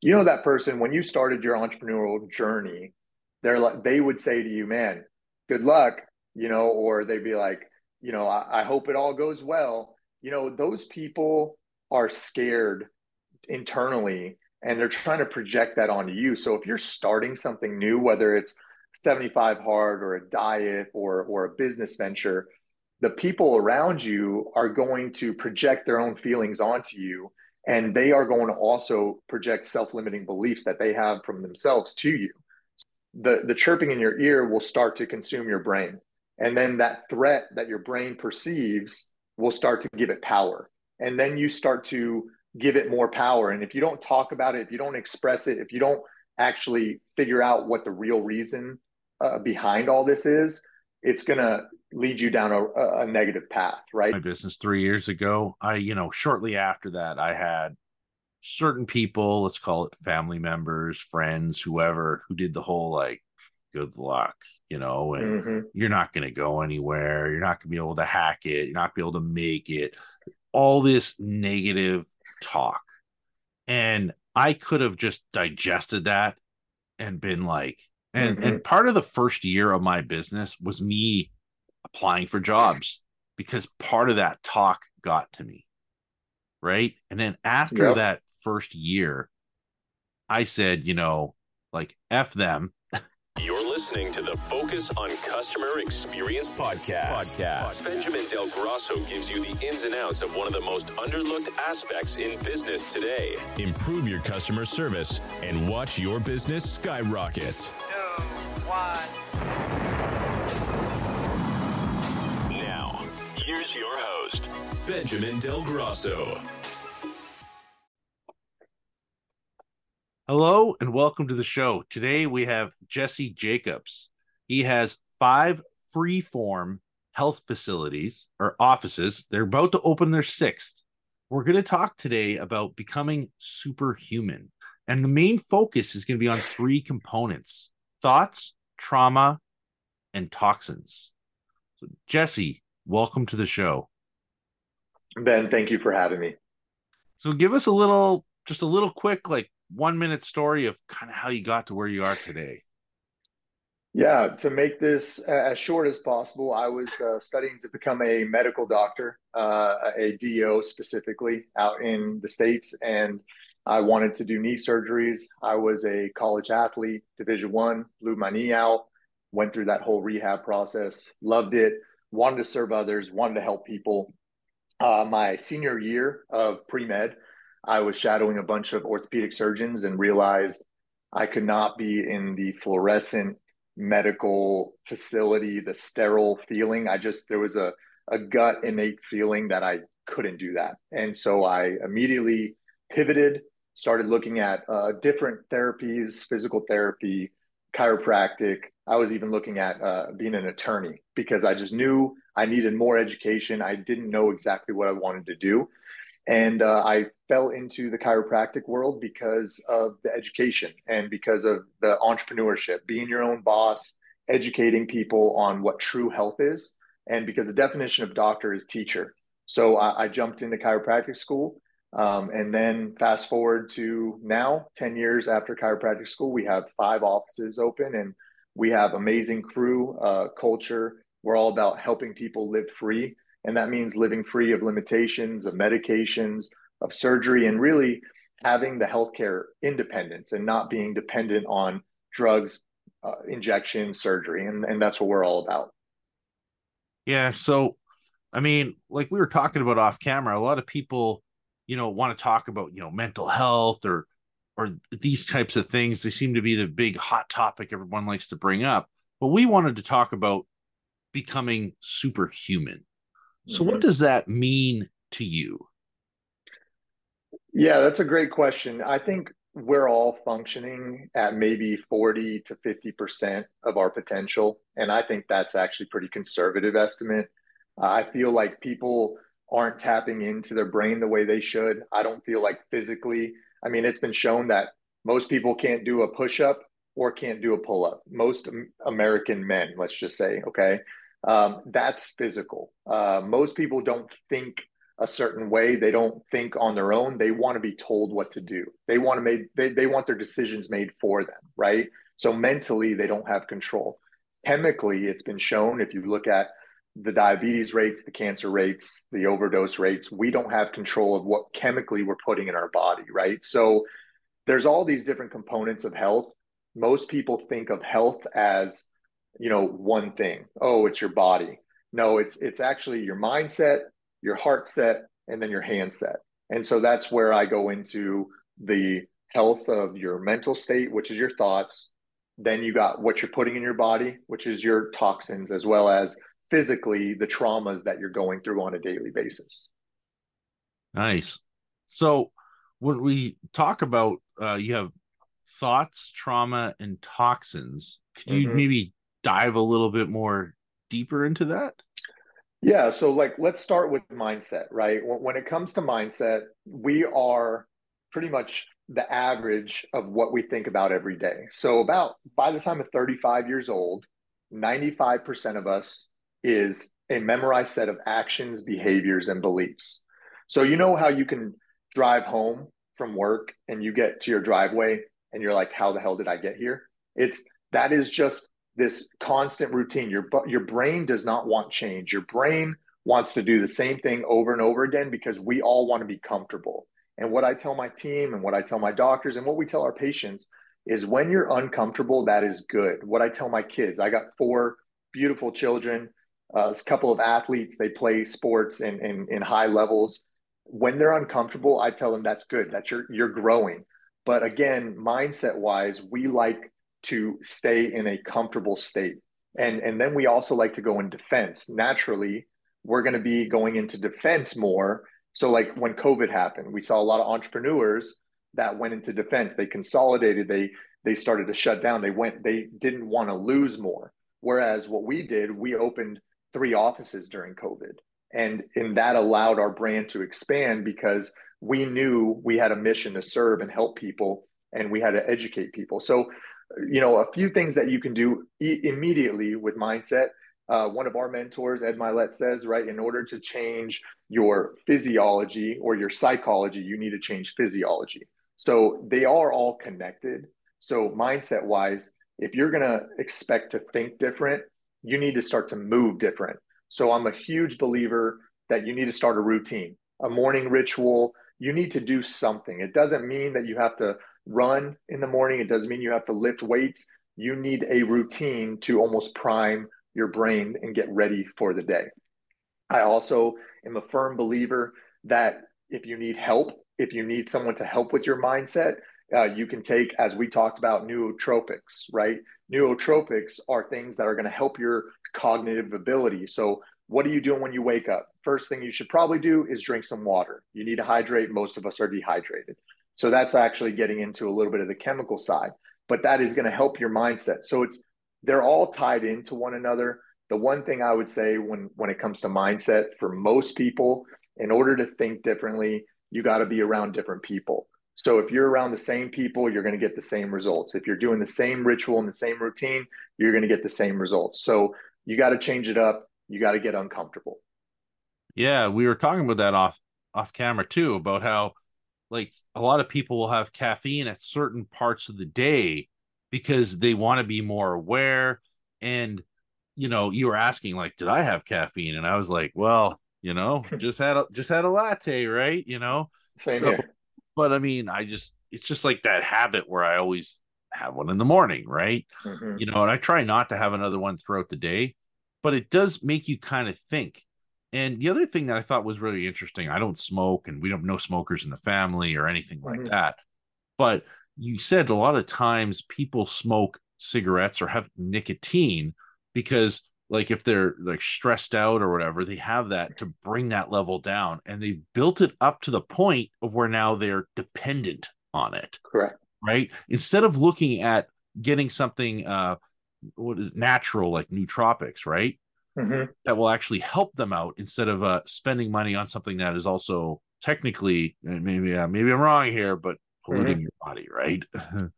you know that person when you started your entrepreneurial journey, they're like they would say to you, "Man, good luck," you know, or they'd be like, "You know, I, I hope it all goes well." You know, those people are scared internally and they're trying to project that onto you. So if you're starting something new, whether it's 75 hard or a diet or or a business venture, the people around you are going to project their own feelings onto you and they are going to also project self-limiting beliefs that they have from themselves to you. The the chirping in your ear will start to consume your brain. And then that threat that your brain perceives will start to give it power. And then you start to give it more power. And if you don't talk about it, if you don't express it, if you don't actually figure out what the real reason uh, behind all this is, it's going to lead you down a, a, negative path, right? My business three years ago, I, you know, shortly after that, I had certain people, let's call it family members, friends, whoever, who did the whole like, good luck, you know, and mm-hmm. you're not going to go anywhere. You're not going to be able to hack it. You're not going to be able to make it. All this negative talk. And I could have just digested that and been like, and mm-hmm. and part of the first year of my business was me applying for jobs because part of that talk got to me. Right. And then after yep. that first year, I said, you know, like F them. You're listening to the Focus on Customer Experience podcast. podcast. Benjamin Del Grosso gives you the ins and outs of one of the most underlooked aspects in business today. Improve your customer service and watch your business skyrocket. Two, one. Here's your host, Benjamin Del Grosso. Hello and welcome to the show. Today we have Jesse Jacobs. He has five free-form health facilities or offices. They're about to open their sixth. We're going to talk today about becoming superhuman. And the main focus is going to be on three components thoughts, trauma, and toxins. So, Jesse, welcome to the show. Ben, thank you for having me. So, give us a little, just a little quick, like one minute story of kind of how you got to where you are today. Yeah, to make this as short as possible, I was uh, studying to become a medical doctor, uh, a DO specifically out in the States. And I wanted to do knee surgeries. I was a college athlete, Division One, blew my knee out, went through that whole rehab process, loved it, wanted to serve others, wanted to help people. Uh, my senior year of pre med, I was shadowing a bunch of orthopedic surgeons and realized I could not be in the fluorescent medical facility, the sterile feeling. I just, there was a, a gut innate feeling that I couldn't do that. And so I immediately pivoted, started looking at uh, different therapies, physical therapy, chiropractic. I was even looking at uh, being an attorney because I just knew I needed more education. I didn't know exactly what I wanted to do. And uh, I fell into the chiropractic world because of the education and because of the entrepreneurship, being your own boss, educating people on what true health is. And because the definition of doctor is teacher. So I, I jumped into chiropractic school. Um, and then fast forward to now, 10 years after chiropractic school, we have five offices open and we have amazing crew, uh, culture. We're all about helping people live free and that means living free of limitations, of medications, of surgery, and really having the healthcare independence and not being dependent on drugs, uh, injection, surgery. And, and that's what we're all about. Yeah. So, I mean, like we were talking about off camera, a lot of people, you know, want to talk about, you know, mental health or, or these types of things. They seem to be the big hot topic everyone likes to bring up. But we wanted to talk about becoming superhuman so, mm-hmm. what does that mean to you? Yeah, that's a great question. I think we're all functioning at maybe 40 to 50% of our potential. And I think that's actually pretty conservative estimate. Uh, I feel like people aren't tapping into their brain the way they should. I don't feel like physically, I mean, it's been shown that most people can't do a push up or can't do a pull up. Most American men, let's just say, okay? um, that's physical. Uh, most people don't think a certain way. They don't think on their own. They want to be told what to do. They want to make they, they want their decisions made for them, right? So mentally they don't have control. Chemically, it's been shown if you look at the diabetes rates, the cancer rates, the overdose rates, we don't have control of what chemically we're putting in our body, right? So there's all these different components of health. Most people think of health as, you know, one thing. Oh, it's your body. No, it's it's actually your mindset, your heart set, and then your hand set. And so that's where I go into the health of your mental state, which is your thoughts. Then you got what you're putting in your body, which is your toxins, as well as physically the traumas that you're going through on a daily basis. Nice. So when we talk about uh, you have thoughts, trauma, and toxins, could you mm-hmm. maybe dive a little bit more deeper into that? Yeah. So, like, let's start with mindset, right? When it comes to mindset, we are pretty much the average of what we think about every day. So, about by the time of 35 years old, 95% of us is a memorized set of actions, behaviors, and beliefs. So, you know how you can drive home from work and you get to your driveway and you're like, how the hell did I get here? It's that is just this constant routine. Your your brain does not want change. Your brain wants to do the same thing over and over again because we all want to be comfortable. And what I tell my team and what I tell my doctors and what we tell our patients is when you're uncomfortable, that is good. What I tell my kids, I got four beautiful children, uh, a couple of athletes, they play sports in, in, in high levels. When they're uncomfortable, I tell them that's good, that you're, you're growing. But again, mindset wise, we like to stay in a comfortable state. And, and then we also like to go in defense. Naturally, we're going to be going into defense more. So, like when COVID happened, we saw a lot of entrepreneurs that went into defense. They consolidated. They they started to shut down. They went. They didn't want to lose more. Whereas what we did, we opened three offices during COVID, and and that allowed our brand to expand because we knew we had a mission to serve and help people, and we had to educate people. So you know, a few things that you can do e- immediately with mindset. Uh, one of our mentors, Ed Mylett, says, right, in order to change your physiology or your psychology, you need to change physiology. So they are all connected. So, mindset wise, if you're going to expect to think different, you need to start to move different. So, I'm a huge believer that you need to start a routine, a morning ritual. You need to do something. It doesn't mean that you have to run in the morning. It doesn't mean you have to lift weights. You need a routine to almost prime your brain and get ready for the day. I also am a firm believer that if you need help, if you need someone to help with your mindset, uh, you can take, as we talked about, nootropics, right? Nootropics are things that are going to help your cognitive ability. So, what are you doing when you wake up? First thing you should probably do is drink some water. You need to hydrate. Most of us are dehydrated. So that's actually getting into a little bit of the chemical side, but that is going to help your mindset. So it's they're all tied into one another. The one thing I would say when when it comes to mindset for most people, in order to think differently, you got to be around different people. So if you're around the same people, you're going to get the same results. If you're doing the same ritual and the same routine, you're going to get the same results. So you got to change it up. You got to get uncomfortable. Yeah, we were talking about that off off camera too about how like a lot of people will have caffeine at certain parts of the day because they want to be more aware and you know you were asking like did i have caffeine and i was like well you know just had a just had a latte right you know Same so, here. But i mean i just it's just like that habit where i always have one in the morning right mm-hmm. you know and i try not to have another one throughout the day but it does make you kind of think and the other thing that I thought was really interesting, I don't smoke and we don't know smokers in the family or anything like mm-hmm. that. But you said a lot of times people smoke cigarettes or have nicotine because like if they're like stressed out or whatever, they have that to bring that level down and they've built it up to the point of where now they're dependent on it. Correct. Right? Instead of looking at getting something uh what is natural like nootropics, right? mm-hmm. that will actually help them out instead of uh, spending money on something that is also technically maybe uh, maybe I'm wrong here, but polluting mm-hmm. your body, right?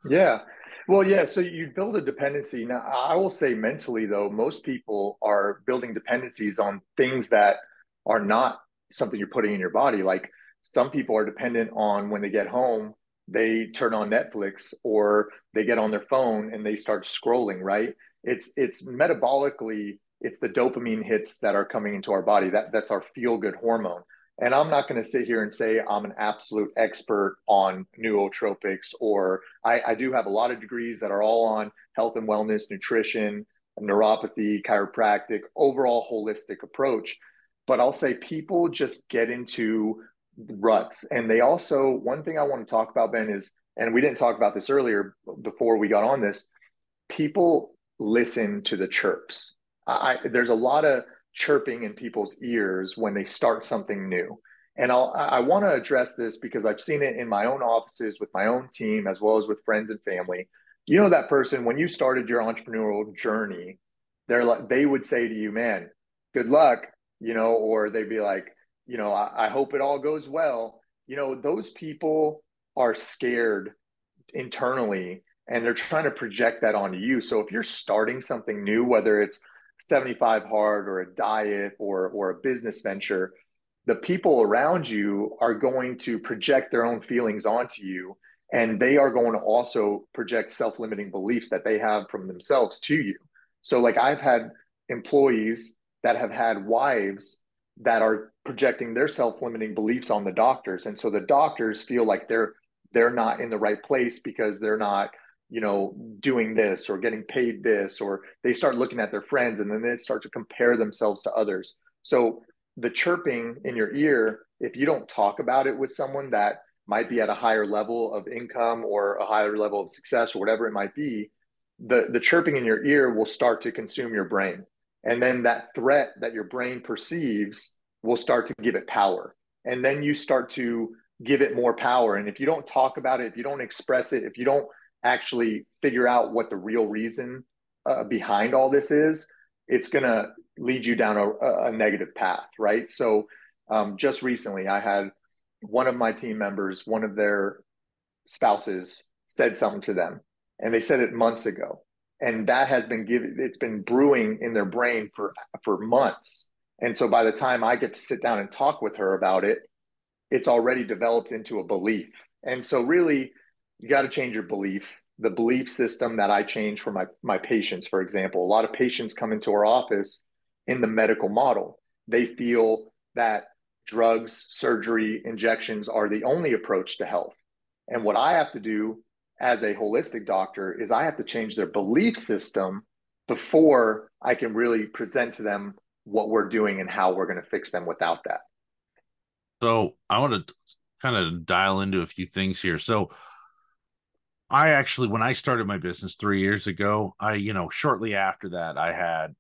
yeah. Well, yeah. So you build a dependency. Now, I will say mentally, though, most people are building dependencies on things that are not something you're putting in your body. Like some people are dependent on when they get home, they turn on Netflix or they get on their phone and they start scrolling, right? It's it's metabolically, it's the dopamine hits that are coming into our body. That that's our feel good hormone. And I'm not going to sit here and say I'm an absolute expert on nootropics, or I, I do have a lot of degrees that are all on health and wellness, nutrition, neuropathy, chiropractic, overall holistic approach. But I'll say people just get into ruts. And they also, one thing I want to talk about, Ben, is, and we didn't talk about this earlier before we got on this, people listen to the chirps. I, there's a lot of chirping in people's ears when they start something new. And I'll, I want to address this because I've seen it in my own offices with my own team, as well as with friends and family. You know, that person, when you started your entrepreneurial journey, they're like, they would say to you, man, good luck, you know, or they'd be like, you know, I, I hope it all goes well. You know, those people are scared internally and they're trying to project that onto you. So if you're starting something new, whether it's 75 hard or a diet or or a business venture, the people around you are going to project their own feelings onto you and they are going to also project self-limiting beliefs that they have from themselves to you. So like I've had employees that have had wives that are projecting their self-limiting beliefs on the doctors and so the doctors feel like they're they're not in the right place because they're not you know doing this or getting paid this or they start looking at their friends and then they start to compare themselves to others so the chirping in your ear if you don't talk about it with someone that might be at a higher level of income or a higher level of success or whatever it might be the the chirping in your ear will start to consume your brain and then that threat that your brain perceives will start to give it power. And then you start to give it more power. And if you don't talk about it, if you don't express it, if you don't actually figure out what the real reason uh, behind all this is, it's going to lead you down a, a, negative path, right? So, um, just recently, I had one of my team members, one of their spouses said something to them, and they said it months ago and that has been given it's been brewing in their brain for for months and so by the time i get to sit down and talk with her about it it's already developed into a belief and so really you got to change your belief the belief system that i change for my my patients for example a lot of patients come into our office in the medical model they feel that drugs surgery injections are the only approach to health and what i have to do as a holistic doctor is I have to change their belief system before I can really present to them what we're doing and how we're going to fix them without that. So I want to kind of dial into a few things here. So I actually, when I started my business three years ago, I, you know, shortly after that, I had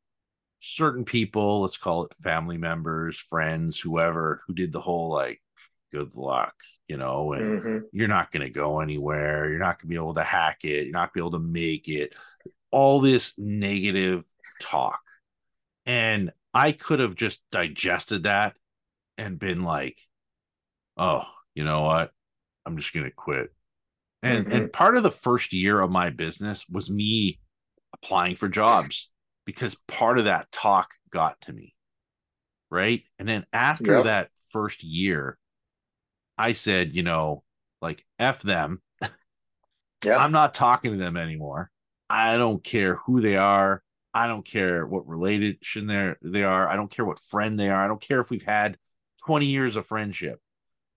certain people, let's call it family members, friends, whoever, who did the whole like, good luck, you know, and mm-hmm. you're not going to go anywhere. You're not going to be able to hack it. You're not going to be able to make it. All this negative talk. And I could have just digested that and been like, oh, you know what? I'm just going to quit. And mm-hmm. and part of the first year of my business was me applying for jobs because part of that talk got to me. Right? And then after yep. that first year, I said, you know, like F them. yeah. I'm not talking to them anymore. I don't care who they are. I don't care what relation they they are. I don't care what friend they are. I don't care if we've had 20 years of friendship.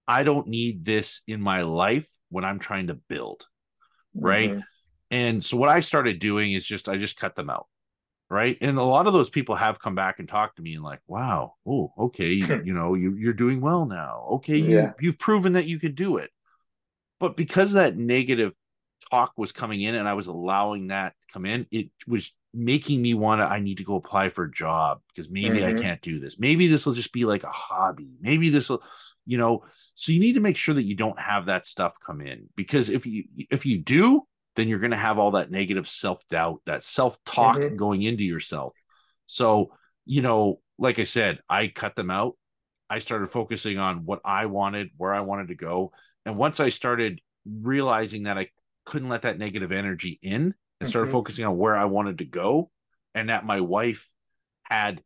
I don't need this in my life when I'm trying to build. Right. Mm-hmm. And so what I started doing is just I just cut them out right and a lot of those people have come back and talked to me and like wow oh okay you, you know you, you're doing well now okay you, yeah. you've proven that you could do it but because that negative talk was coming in and i was allowing that to come in it was making me want to i need to go apply for a job because maybe mm-hmm. i can't do this maybe this will just be like a hobby maybe this will you know so you need to make sure that you don't have that stuff come in because if you if you do then you're going to have all that negative self doubt, that self talk mm-hmm. going into yourself. So, you know, like I said, I cut them out. I started focusing on what I wanted, where I wanted to go. And once I started realizing that I couldn't let that negative energy in and started mm-hmm. focusing on where I wanted to go, and that my wife had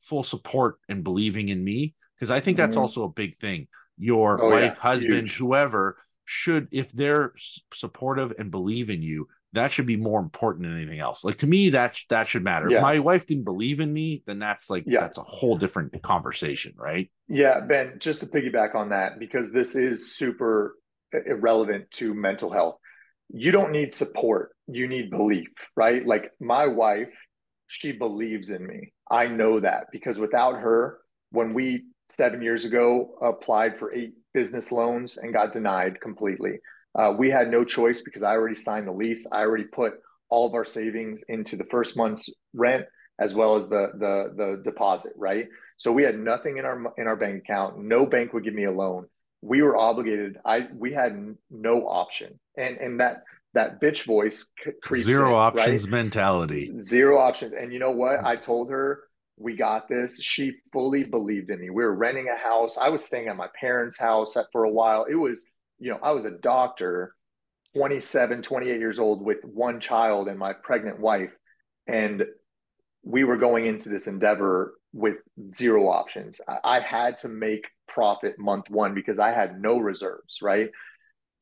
full support and believing in me, because I think that's mm-hmm. also a big thing. Your oh, wife, yeah. husband, Huge. whoever should, if they're supportive and believe in you, that should be more important than anything else. Like to me, that that should matter. Yeah. If my wife didn't believe in me, then that's like yeah. that's a whole different conversation, right? Yeah, Ben. Just to piggyback on that, because this is super irrelevant to mental health. You don't need support. You need belief, right? Like my wife, she believes in me. I know that because without her, when we seven years ago applied for eight business loans and got denied completely uh, we had no choice because I already signed the lease. I already put all of our savings into the first month's rent as well as the the the deposit, right? So we had nothing in our in our bank account. No bank would give me a loan. We were obligated. I we had no option, and and that that bitch voice creeps zero in, options right? mentality. Zero options. And you know what? I told her we got this. She fully believed in me. We were renting a house. I was staying at my parents' house for a while. It was you know, I was a doctor, 27, 28 years old with one child and my pregnant wife. And we were going into this endeavor with zero options. I, I had to make profit month one because I had no reserves, right?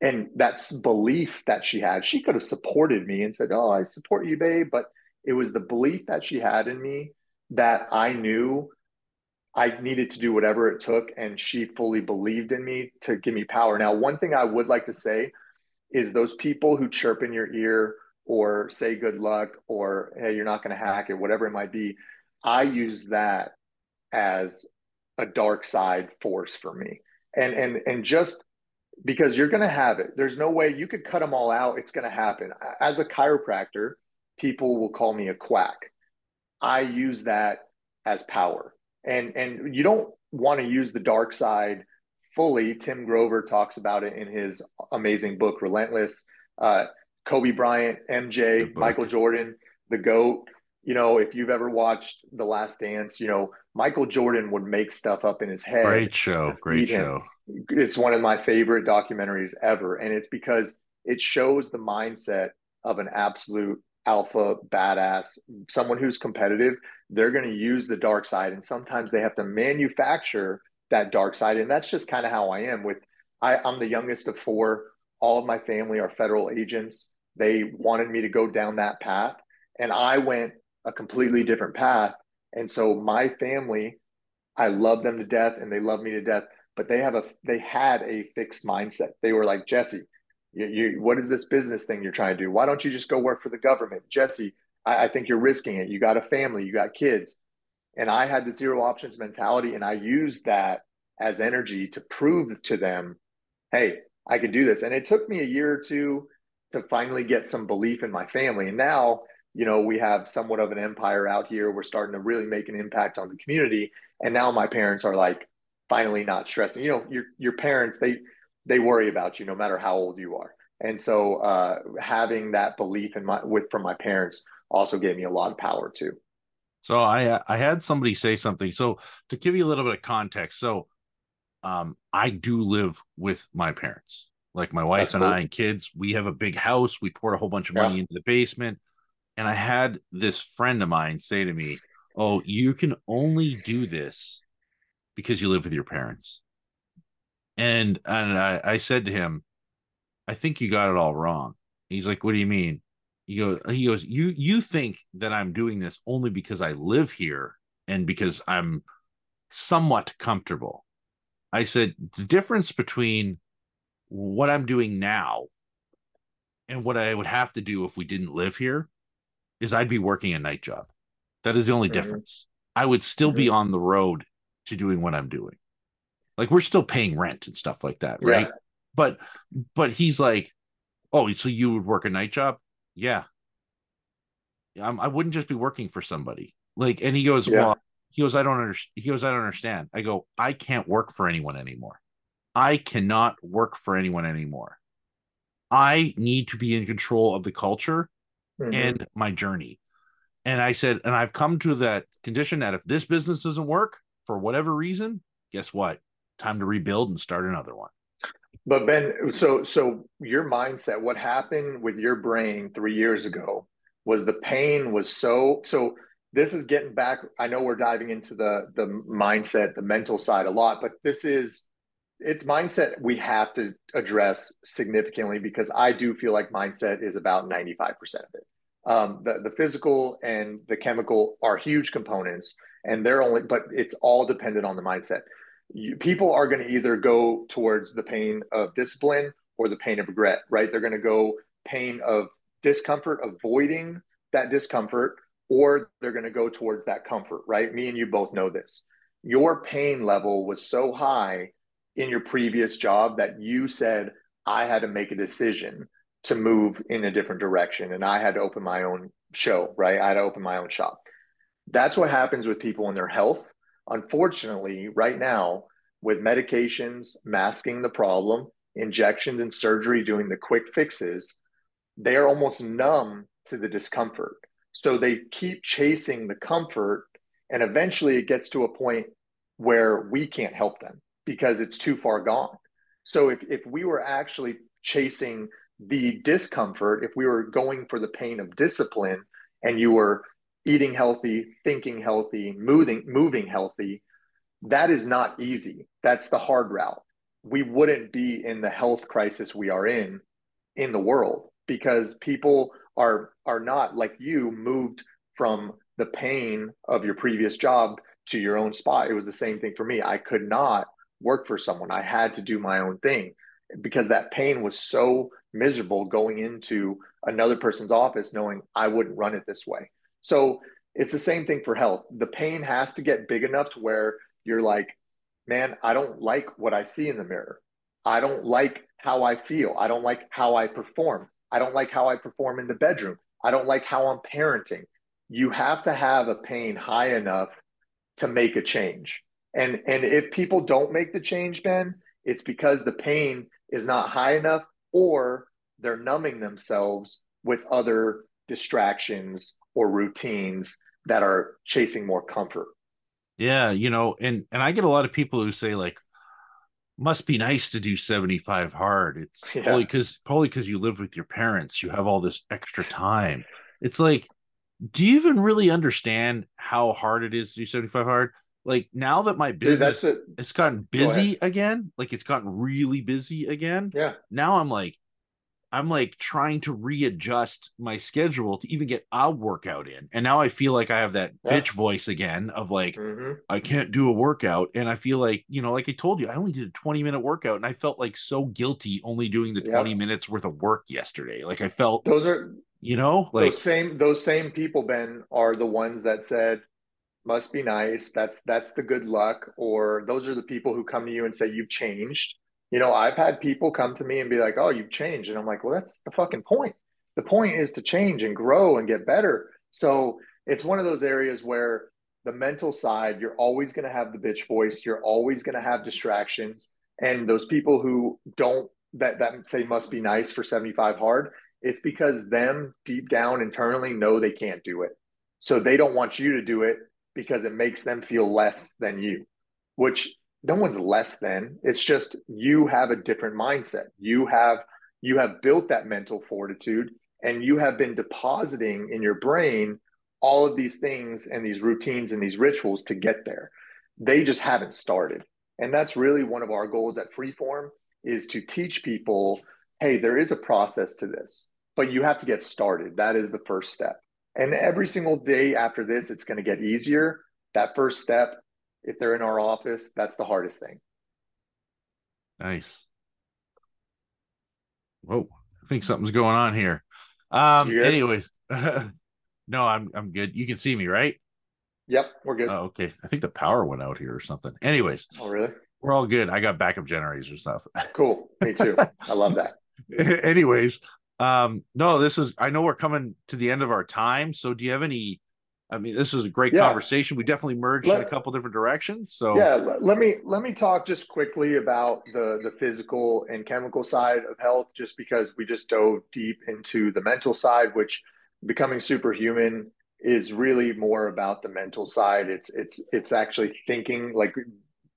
And that's belief that she had. She could have supported me and said, Oh, I support you, babe. But it was the belief that she had in me that I knew I needed to do whatever it took, and she fully believed in me to give me power. Now, one thing I would like to say is those people who chirp in your ear or say good luck or hey, you're not going to hack it, whatever it might be. I use that as a dark side force for me, and and and just because you're going to have it. There's no way you could cut them all out. It's going to happen. As a chiropractor, people will call me a quack. I use that as power and and you don't want to use the dark side fully. Tim Grover talks about it in his amazing book Relentless. Uh, Kobe Bryant, MJ, Michael Jordan, the goat. You know, if you've ever watched The Last Dance, you know Michael Jordan would make stuff up in his head. Great show, great show. It's one of my favorite documentaries ever, and it's because it shows the mindset of an absolute alpha badass, someone who's competitive, they're going to use the dark side. And sometimes they have to manufacture that dark side. And that's just kind of how I am with, I, I'm the youngest of four. All of my family are federal agents. They wanted me to go down that path. And I went a completely different path. And so my family, I love them to death and they love me to death, but they have a, they had a fixed mindset. They were like, Jesse, you, you, what is this business thing you're trying to do? Why don't you just go work for the government? Jesse, I, I think you're risking it. You got a family, you got kids. And I had the zero options mentality, and I used that as energy to prove to them, hey, I could do this. And it took me a year or two to finally get some belief in my family. And now, you know, we have somewhat of an empire out here. We're starting to really make an impact on the community. And now my parents are like finally not stressing. You know, your your parents, they they worry about you no matter how old you are. And so uh, having that belief in my with from my parents also gave me a lot of power too. So I I had somebody say something. So to give you a little bit of context, so um, I do live with my parents, like my wife That's and cool. I and kids. We have a big house. We poured a whole bunch of money yeah. into the basement, and I had this friend of mine say to me, "Oh, you can only do this because you live with your parents." And and I, I said to him, I think you got it all wrong. He's like, What do you mean? He goes, he goes, You you think that I'm doing this only because I live here and because I'm somewhat comfortable. I said, the difference between what I'm doing now and what I would have to do if we didn't live here is I'd be working a night job. That is the only difference. I would still be on the road to doing what I'm doing. Like we're still paying rent and stuff like that, right? Yeah. But but he's like, oh, so you would work a night job? Yeah. I'm, I wouldn't just be working for somebody. Like, and he goes, yeah. well, he goes, I don't understand. He goes, I don't understand. I go, I can't work for anyone anymore. I cannot work for anyone anymore. I need to be in control of the culture mm-hmm. and my journey. And I said, and I've come to that condition that if this business doesn't work for whatever reason, guess what? time to rebuild and start another one. But Ben, so so your mindset, what happened with your brain three years ago was the pain was so so this is getting back. I know we're diving into the the mindset, the mental side a lot, but this is it's mindset we have to address significantly because I do feel like mindset is about 95% of it. Um, the, the physical and the chemical are huge components and they're only, but it's all dependent on the mindset. You, people are going to either go towards the pain of discipline or the pain of regret, right? They're going to go pain of discomfort, avoiding that discomfort, or they're going to go towards that comfort, right? Me and you both know this. Your pain level was so high in your previous job that you said, I had to make a decision to move in a different direction and I had to open my own show, right? I had to open my own shop. That's what happens with people in their health. Unfortunately, right now, with medications masking the problem, injections and surgery doing the quick fixes, they are almost numb to the discomfort. So they keep chasing the comfort, and eventually it gets to a point where we can't help them because it's too far gone. So if, if we were actually chasing the discomfort, if we were going for the pain of discipline and you were eating healthy, thinking healthy, moving, moving healthy, that is not easy. That's the hard route. We wouldn't be in the health crisis we are in in the world because people are are not like you moved from the pain of your previous job to your own spot. It was the same thing for me. I could not work for someone. I had to do my own thing because that pain was so miserable going into another person's office knowing I wouldn't run it this way. So it's the same thing for health. The pain has to get big enough to where you're like, man, I don't like what I see in the mirror. I don't like how I feel. I don't like how I perform. I don't like how I perform in the bedroom. I don't like how I'm parenting. You have to have a pain high enough to make a change. And and if people don't make the change, Ben, it's because the pain is not high enough or they're numbing themselves with other distractions or routines that are chasing more comfort. Yeah, you know, and and I get a lot of people who say like must be nice to do 75 hard. It's yeah. probably because probably because you live with your parents, you have all this extra time. It's like, do you even really understand how hard it is to do 75 hard? Like now that my business Dude, it's gotten busy Go again, like it's gotten really busy again. Yeah. Now I'm like, I'm like trying to readjust my schedule to even get a workout in. And now I feel like I have that yeah. bitch voice again of like, mm-hmm. I can't do a workout. And I feel like, you know, like I told you, I only did a 20 minute workout and I felt like so guilty only doing the 20 minutes worth of work yesterday. Like I felt those are, you know, like those same, those same people, Ben, are the ones that said, must be nice. That's, that's the good luck. Or those are the people who come to you and say, you've changed you know, I've had people come to me and be like, "Oh, you've changed," and I'm like, "Well, that's the fucking point. The point is to change and grow and get better." So it's one of those areas where the mental side, you're always going to have the bitch voice. You're always going to have distractions, and those people who don't that that say must be nice for 75 hard. It's because them deep down internally know they can't do it, so they don't want you to do it because it makes them feel less than you, which no one's less than. It's just you have a different mindset. You have you have built that mental fortitude and you have been depositing in your brain all of these things and these routines and these rituals to get there. They just haven't started. And that's really one of our goals at freeform is to teach people hey there is a process to this but you have to get started. That is the first step. And every single day after this it's going to get easier. That first step if they're in our office, that's the hardest thing. Nice. Whoa, I think something's going on here. Um, anyways, no, I'm I'm good. You can see me, right? Yep, we're good. Oh, okay. I think the power went out here or something. Anyways. Oh, really? We're all good. I got backup generators or stuff. Cool. Me too. I love that. Anyways, um, no, this is I know we're coming to the end of our time. So do you have any I mean, this is a great yeah. conversation. We definitely merged let, in a couple different directions. So yeah, let me let me talk just quickly about the the physical and chemical side of health, just because we just dove deep into the mental side, which becoming superhuman is really more about the mental side. It's it's it's actually thinking like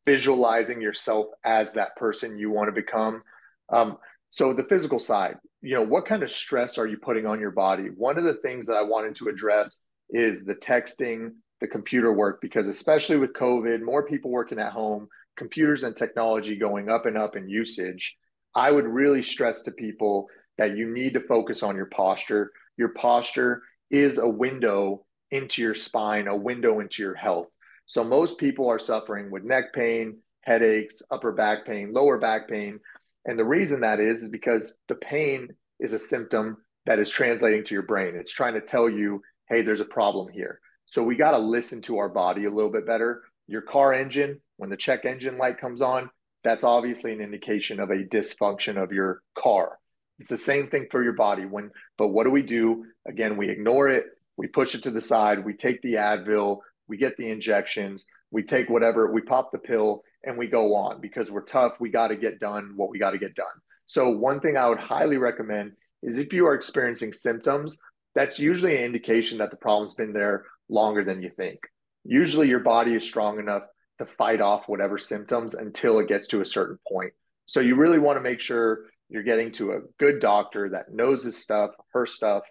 visualizing yourself as that person you want to become. Um, so the physical side, you know, what kind of stress are you putting on your body? One of the things that I wanted to address is the texting, the computer work, because especially with COVID, more people working at home, computers and technology going up and up in usage. I would really stress to people that you need to focus on your posture. Your posture is a window into your spine, a window into your health. So most people are suffering with neck pain, headaches, upper back pain, lower back pain. And the reason that is, is because the pain is a symptom that is translating to your brain. It's trying to tell you, hey, there's a problem here. So we got to listen to our body a little bit better. Your car engine, when the check engine light comes on, that's obviously an indication of a dysfunction of your car. It's the same thing for your body. When, but what do we do? Again, we ignore it. We push it to the side. We take the Advil. We get the injections. We take whatever. We pop the pill, and we go on because we're tough. We got to get done what we got to get done. So one thing I would highly recommend is if you are experiencing symptoms, that's usually an indication that the problem's been there longer than you think. Usually your body is strong enough to fight off whatever symptoms until it gets to a certain point. So you really want to make sure you're getting to a good doctor that knows his stuff, her stuff,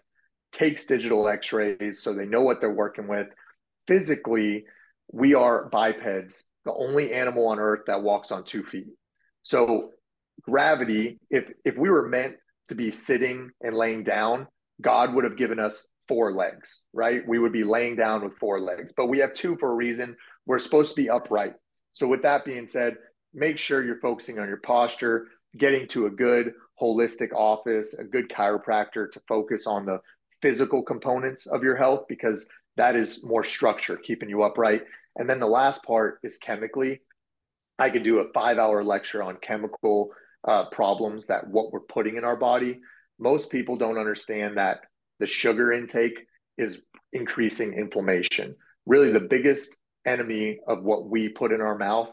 takes digital x-rays so they know what they're working with. Physically, we are bipeds, the only animal on earth that walks on two feet. So gravity, if if we were meant to be sitting and laying down, God would have given us four legs, right? We would be laying down with four legs, but we have two for a reason. We're supposed to be upright. So, with that being said, make sure you're focusing on your posture, getting to a good holistic office, a good chiropractor to focus on the physical components of your health because that is more structure, keeping you upright. And then the last part is chemically. I could do a five hour lecture on chemical uh, problems that what we're putting in our body. Most people don't understand that the sugar intake is increasing inflammation. Really, the biggest enemy of what we put in our mouth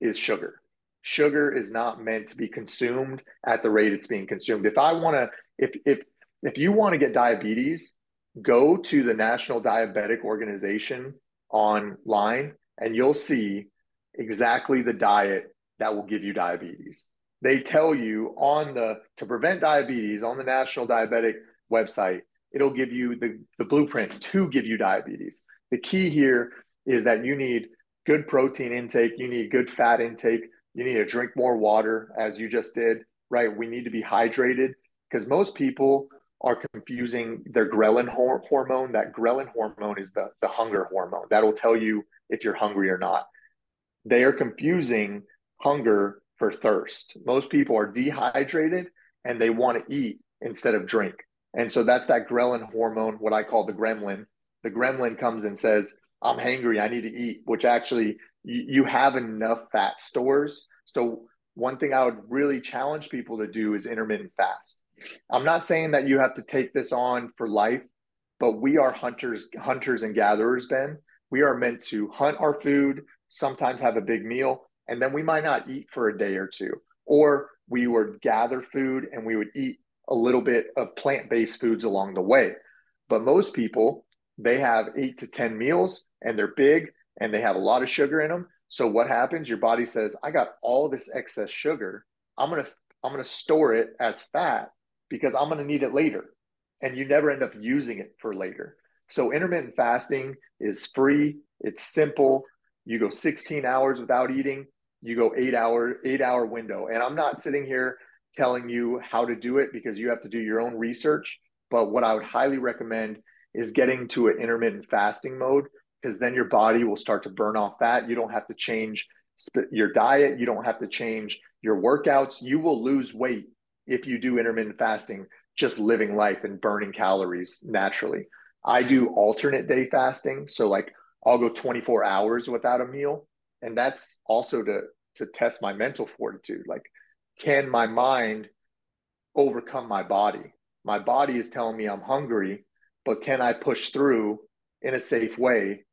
is sugar. Sugar is not meant to be consumed at the rate it's being consumed. If I want to, if if if you want to get diabetes, go to the National Diabetic Organization online and you'll see exactly the diet that will give you diabetes they tell you on the to prevent diabetes on the national diabetic website it'll give you the, the blueprint to give you diabetes. The key here is that you need good protein intake you need good fat intake you need to drink more water as you just did right? We need to be hydrated because most people are confusing their ghrelin hor- hormone that ghrelin hormone is the, the hunger hormone. That'll tell you if you're hungry or not. They are confusing hunger for thirst. Most people are dehydrated and they want to eat instead of drink. And so that's that ghrelin hormone, what I call the gremlin. The gremlin comes and says, I'm hangry, I need to eat, which actually you, you have enough fat stores. So, one thing I would really challenge people to do is intermittent fast. I'm not saying that you have to take this on for life, but we are hunters, hunters and gatherers, Ben. We are meant to hunt our food, sometimes have a big meal, and then we might not eat for a day or two. Or we would gather food and we would eat a little bit of plant-based foods along the way. But most people they have 8 to 10 meals and they're big and they have a lot of sugar in them. So what happens? Your body says i got all this excess sugar. I'm going to i'm going to store it as fat because i'm going to need it later. And you never end up using it for later. So intermittent fasting is free. It's simple. You go 16 hours without eating you go eight hour eight hour window. And i'm not sitting here telling you how to do it because you have to do your own research. But what i would highly recommend is getting to an intermittent fasting mode because then your body will start to burn off fat. You don't have to change your diet. You don't have to change your workouts. You will lose weight if you do intermittent fasting just living life and burning calories naturally. I do alternate day fasting. So like i'll go 24 hours without a meal and that's also to to test my mental fortitude. Like can my mind overcome my body? My body is telling me i'm hungry but can i push through in a safe way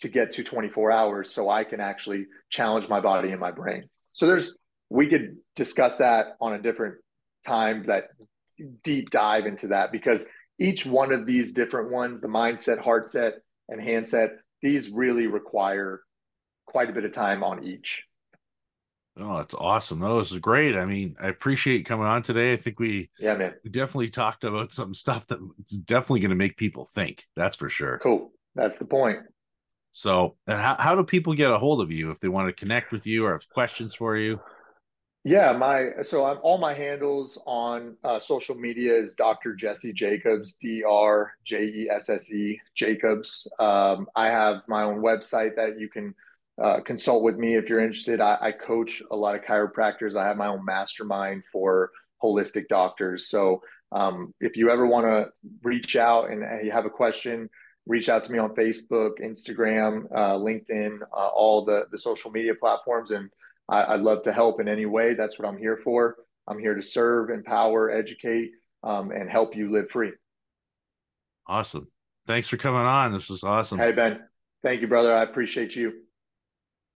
to get to 24 hours so i can actually challenge my body and my brain? So there's we could discuss that on a different time that deep dive into that because each one of these different ones the mindset heart set and handset these really require quite a bit of time on each. Oh, that's awesome. That was great. I mean, I appreciate coming on today. I think we yeah, man. We definitely talked about some stuff that's definitely going to make people think. That's for sure. Cool. That's the point. So, and how, how do people get a hold of you if they want to connect with you or have questions for you? Yeah, my so I'm all my handles on uh, social media is Dr. Jesse Jacobs, D R J E S S E Jacobs. Um, I have my own website that you can uh, consult with me if you're interested. I, I, coach a lot of chiropractors. I have my own mastermind for holistic doctors. So um, if you ever want to reach out and, you have a question, reach out to me on Facebook, Instagram, uh, LinkedIn, uh, all the the social media platforms, and I, would love to help in any way. That's what I'm here for. I'm here to serve, empower, educate, um, and help you live free. Awesome. Thanks for coming on. This was awesome. Hey Ben, thank you, brother. I appreciate you.